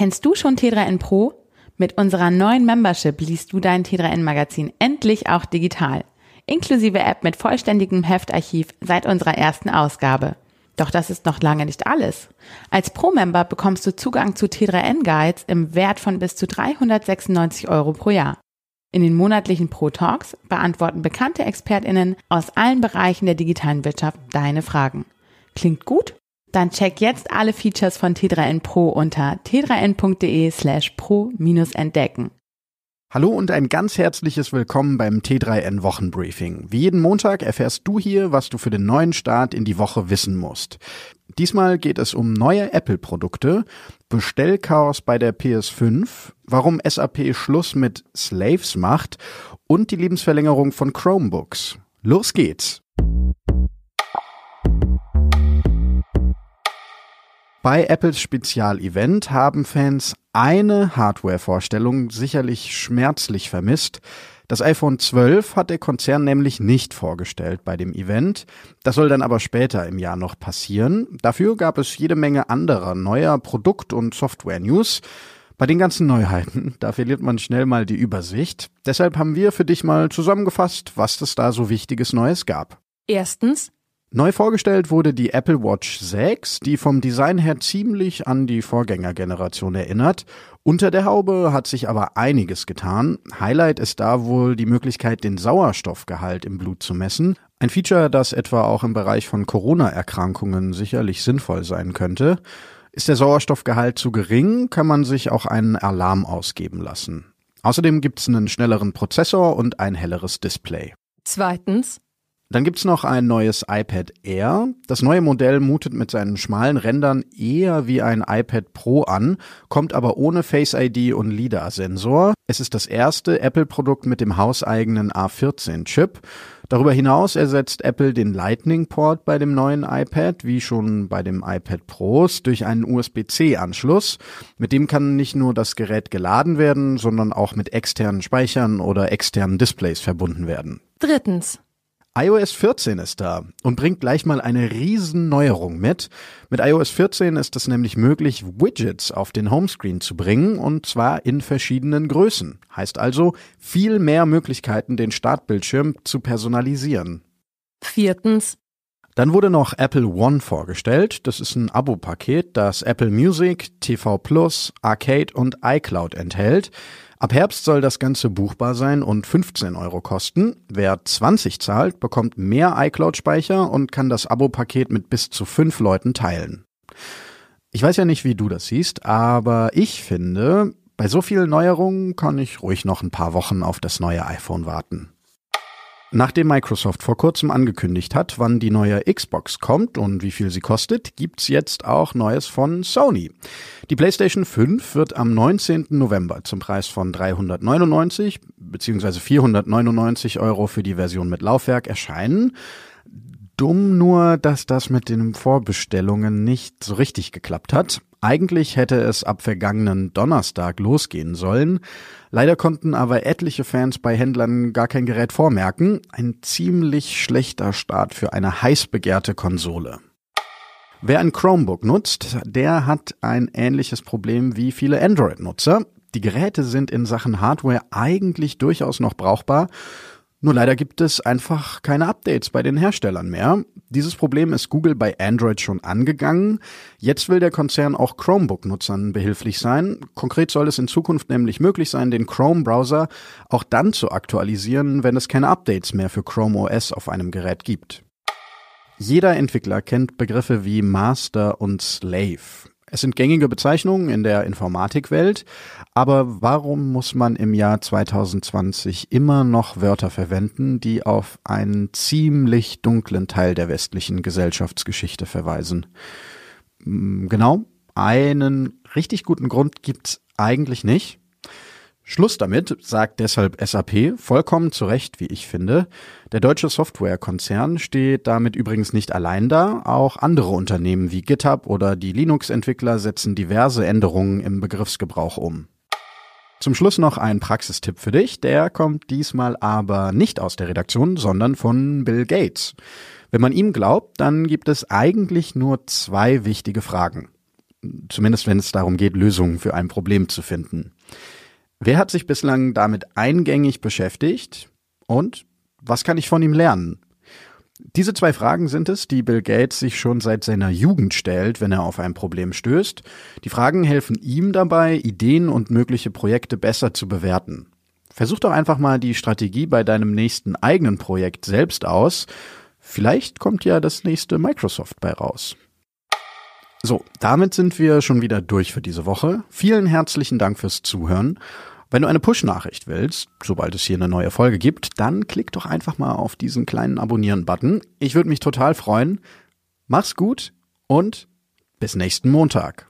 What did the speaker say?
Kennst du schon T3N Pro? Mit unserer neuen Membership liest du dein T3N Magazin endlich auch digital. Inklusive App mit vollständigem Heftarchiv seit unserer ersten Ausgabe. Doch das ist noch lange nicht alles. Als Pro-Member bekommst du Zugang zu T3N Guides im Wert von bis zu 396 Euro pro Jahr. In den monatlichen Pro-Talks beantworten bekannte ExpertInnen aus allen Bereichen der digitalen Wirtschaft deine Fragen. Klingt gut? Dann check jetzt alle Features von T3N Pro unter t3n.de slash pro-entdecken. Hallo und ein ganz herzliches Willkommen beim T3N Wochenbriefing. Wie jeden Montag erfährst du hier, was du für den neuen Start in die Woche wissen musst. Diesmal geht es um neue Apple-Produkte, Bestellchaos bei der PS5, warum SAP Schluss mit Slaves macht und die Lebensverlängerung von Chromebooks. Los geht's! Bei Apples Spezialevent haben Fans eine Hardware-Vorstellung sicherlich schmerzlich vermisst. Das iPhone 12 hat der Konzern nämlich nicht vorgestellt bei dem Event. Das soll dann aber später im Jahr noch passieren. Dafür gab es jede Menge anderer neuer Produkt- und Software-News. Bei den ganzen Neuheiten, da verliert man schnell mal die Übersicht. Deshalb haben wir für dich mal zusammengefasst, was es da so Wichtiges Neues gab. Erstens, Neu vorgestellt wurde die Apple Watch 6, die vom Design her ziemlich an die Vorgängergeneration erinnert. Unter der Haube hat sich aber einiges getan. Highlight ist da wohl die Möglichkeit, den Sauerstoffgehalt im Blut zu messen. Ein Feature, das etwa auch im Bereich von Corona-Erkrankungen sicherlich sinnvoll sein könnte. Ist der Sauerstoffgehalt zu gering, kann man sich auch einen Alarm ausgeben lassen. Außerdem gibt's einen schnelleren Prozessor und ein helleres Display. zweitens, Dann gibt's noch ein neues iPad Air. Das neue Modell mutet mit seinen schmalen Rändern eher wie ein iPad Pro an, kommt aber ohne Face ID und LiDAR-Sensor. Es ist das erste Apple-Produkt mit dem hauseigenen A14-Chip. Darüber hinaus ersetzt Apple den Lightning-Port bei dem neuen iPad, wie schon bei dem iPad Pros, durch einen USB-C-Anschluss. Mit dem kann nicht nur das Gerät geladen werden, sondern auch mit externen Speichern oder externen Displays verbunden werden drittens, iOS 14 ist da und bringt gleich mal eine riesen Neuerung mit. Mit iOS 14 ist es nämlich möglich, Widgets auf den Homescreen zu bringen und zwar in verschiedenen Größen. Heißt also viel mehr Möglichkeiten, den Startbildschirm zu personalisieren. viertens, Dann wurde noch Apple One vorgestellt. Das ist ein Abo-Paket, das Apple Music, TV Plus, Arcade und iCloud enthält. Ab Herbst soll das Ganze buchbar sein und 15 Euro kosten. Wer 20 zahlt, bekommt mehr iCloud-Speicher und kann das Abo-Paket mit bis zu fünf Leuten teilen. Ich weiß ja nicht, wie du das siehst, aber ich finde, bei so vielen Neuerungen kann ich ruhig noch ein paar Wochen auf das neue iPhone warten. Nachdem Microsoft vor kurzem angekündigt hat, wann die neue Xbox kommt und wie viel sie kostet, gibt's jetzt auch Neues von Sony. Die PlayStation 5 wird am 19. November zum Preis von 399 bzw. 499 Euro für die Version mit Laufwerk erscheinen. Dumm nur, dass das mit den Vorbestellungen nicht so richtig geklappt hat. Eigentlich hätte es ab vergangenen Donnerstag losgehen sollen. Leider konnten aber etliche Fans bei Händlern gar kein Gerät vormerken. Ein ziemlich schlechter Start für eine heiß begehrte Konsole. Wer ein Chromebook nutzt, der hat ein ähnliches Problem wie viele Android-Nutzer. Die Geräte sind in Sachen Hardware eigentlich durchaus noch brauchbar, nur leider gibt es einfach keine Updates bei den Herstellern mehr. Dieses Problem ist Google bei Android schon angegangen. Jetzt will der Konzern auch Chromebook-Nutzern behilflich sein. Konkret soll es in Zukunft nämlich möglich sein, den Chrome-Browser auch dann zu aktualisieren, wenn es keine Updates mehr für Chrome OS auf einem Gerät gibt. Jeder Entwickler kennt Begriffe wie Master und Slave. Es sind gängige Bezeichnungen in der Informatikwelt, aber warum muss man im Jahr 2020 immer noch Wörter verwenden, die auf einen ziemlich dunklen Teil der westlichen Gesellschaftsgeschichte verweisen? Mm, Genau, einen richtig guten Grund gibt's eigentlich nicht. Schluss damit, sagt deshalb SAP, vollkommen zu Recht, wie ich finde. Der deutsche Softwarekonzern steht damit übrigens nicht allein da. Auch andere Unternehmen wie GitHub oder die Linux-Entwickler setzen diverse Änderungen im Begriffsgebrauch um. Zum Schluss noch ein Praxistipp für dich. Der kommt diesmal aber nicht aus der Redaktion, sondern von Bill Gates. Wenn man ihm glaubt, dann gibt es eigentlich nur zwei wichtige Fragen. Zumindest wenn es darum geht, Lösungen für ein Problem zu finden. Wer hat sich bislang damit eingängig beschäftigt? Und was kann ich von ihm lernen? Diese zwei Fragen sind es, die Bill Gates sich schon seit seiner Jugend stellt, wenn er auf ein Problem stößt. Die Fragen helfen ihm dabei, Ideen und mögliche Projekte besser zu bewerten. Versuch doch einfach mal die Strategie bei deinem nächsten eigenen Projekt selbst aus. Vielleicht kommt ja das nächste Microsoft bei raus. So, damit sind wir schon wieder durch für diese Woche. Vielen herzlichen Dank fürs Zuhören. Wenn du eine Push-Nachricht willst, sobald es hier eine neue Folge gibt, dann klick doch einfach mal auf diesen kleinen Abonnieren-Button. Ich würde mich total freuen. Mach's gut und bis nächsten Montag.